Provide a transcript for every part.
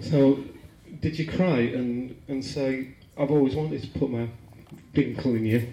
So, did you cry and, and say, I've always wanted to put my dinkle in you?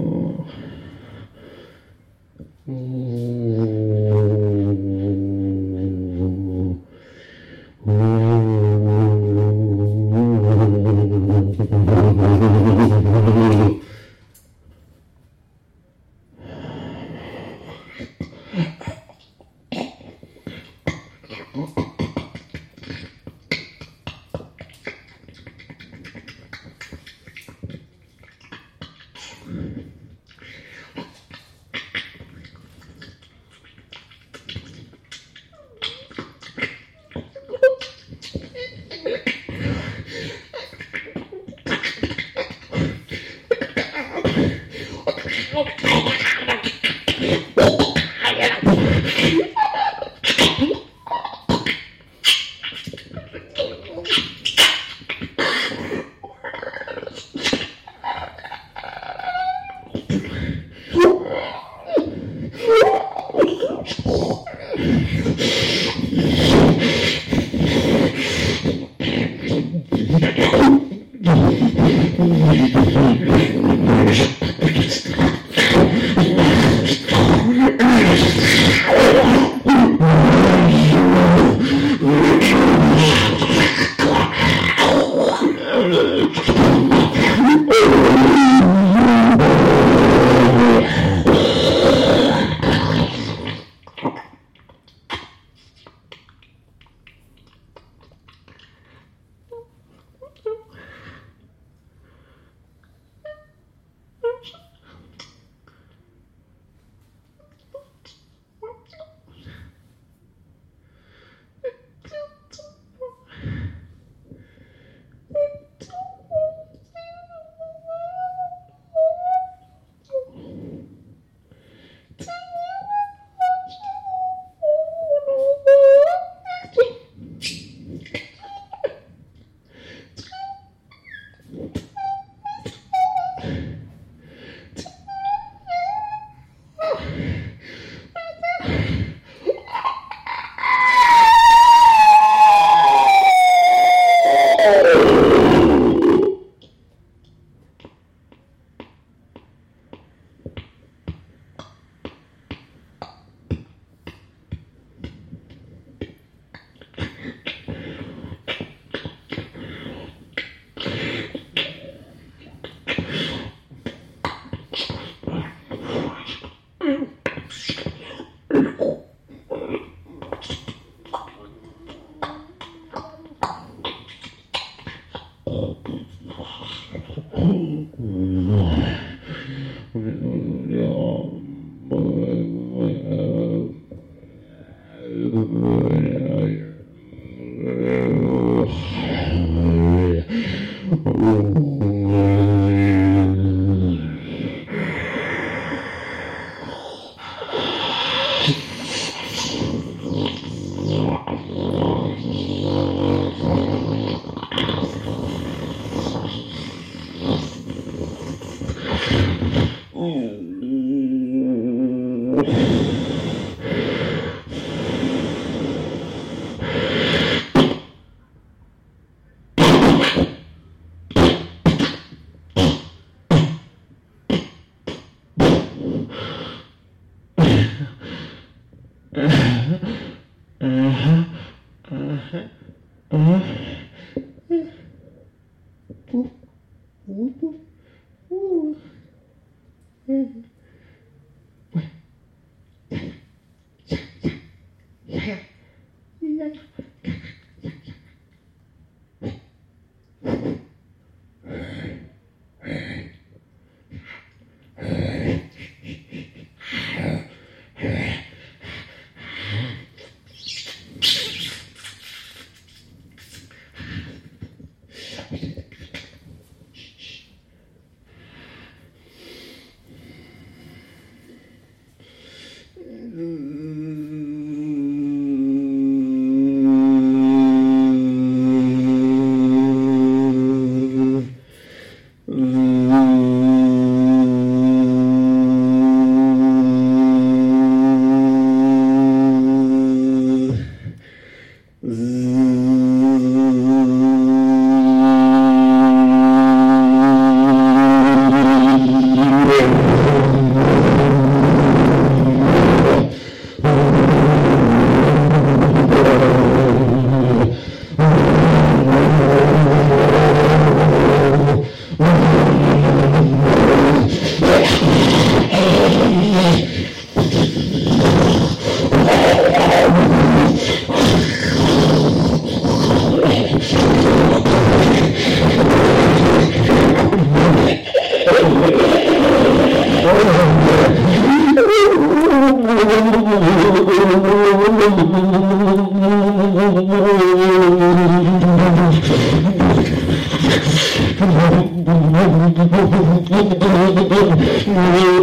Mm-hmm.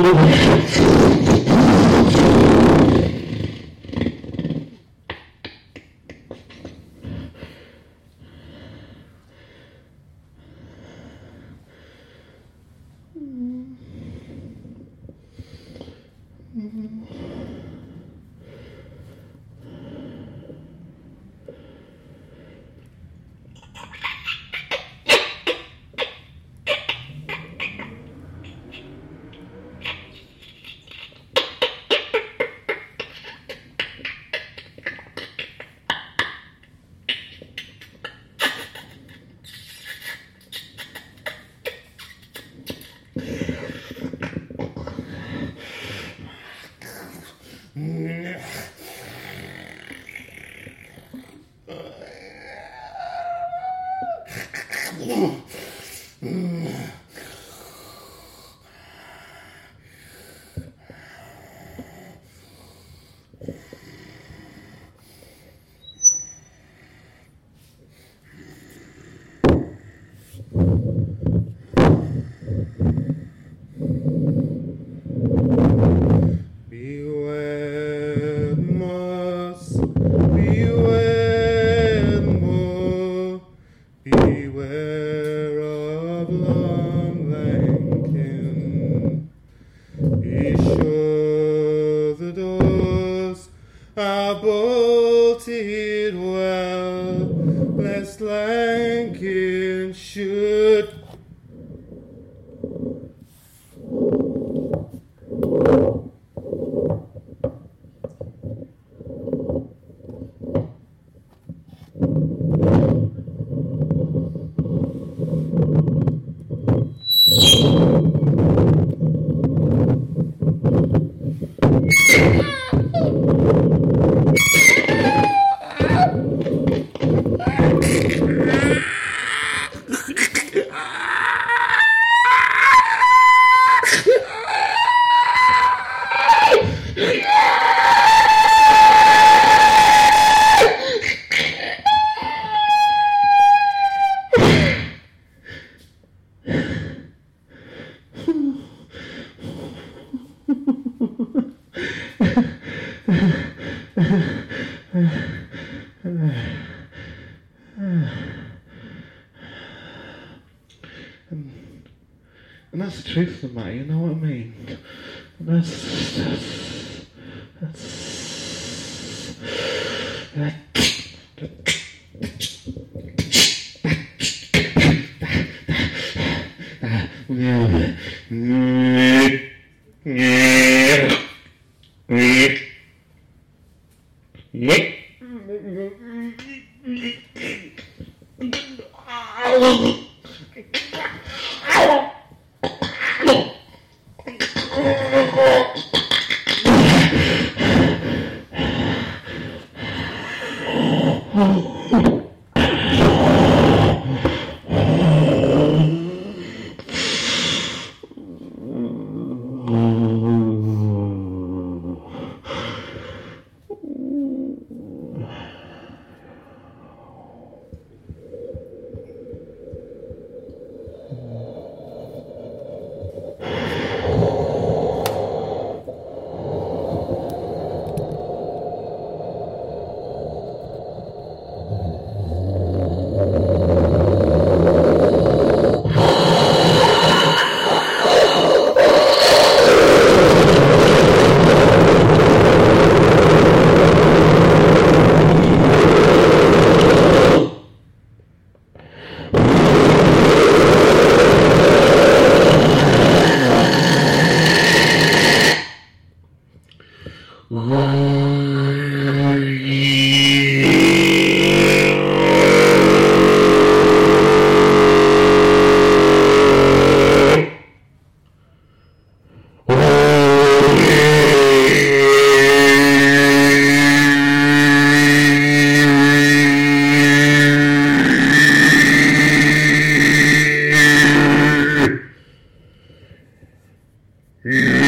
Hallelujah. Yeah. Yeah.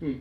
Oh,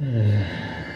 ええ。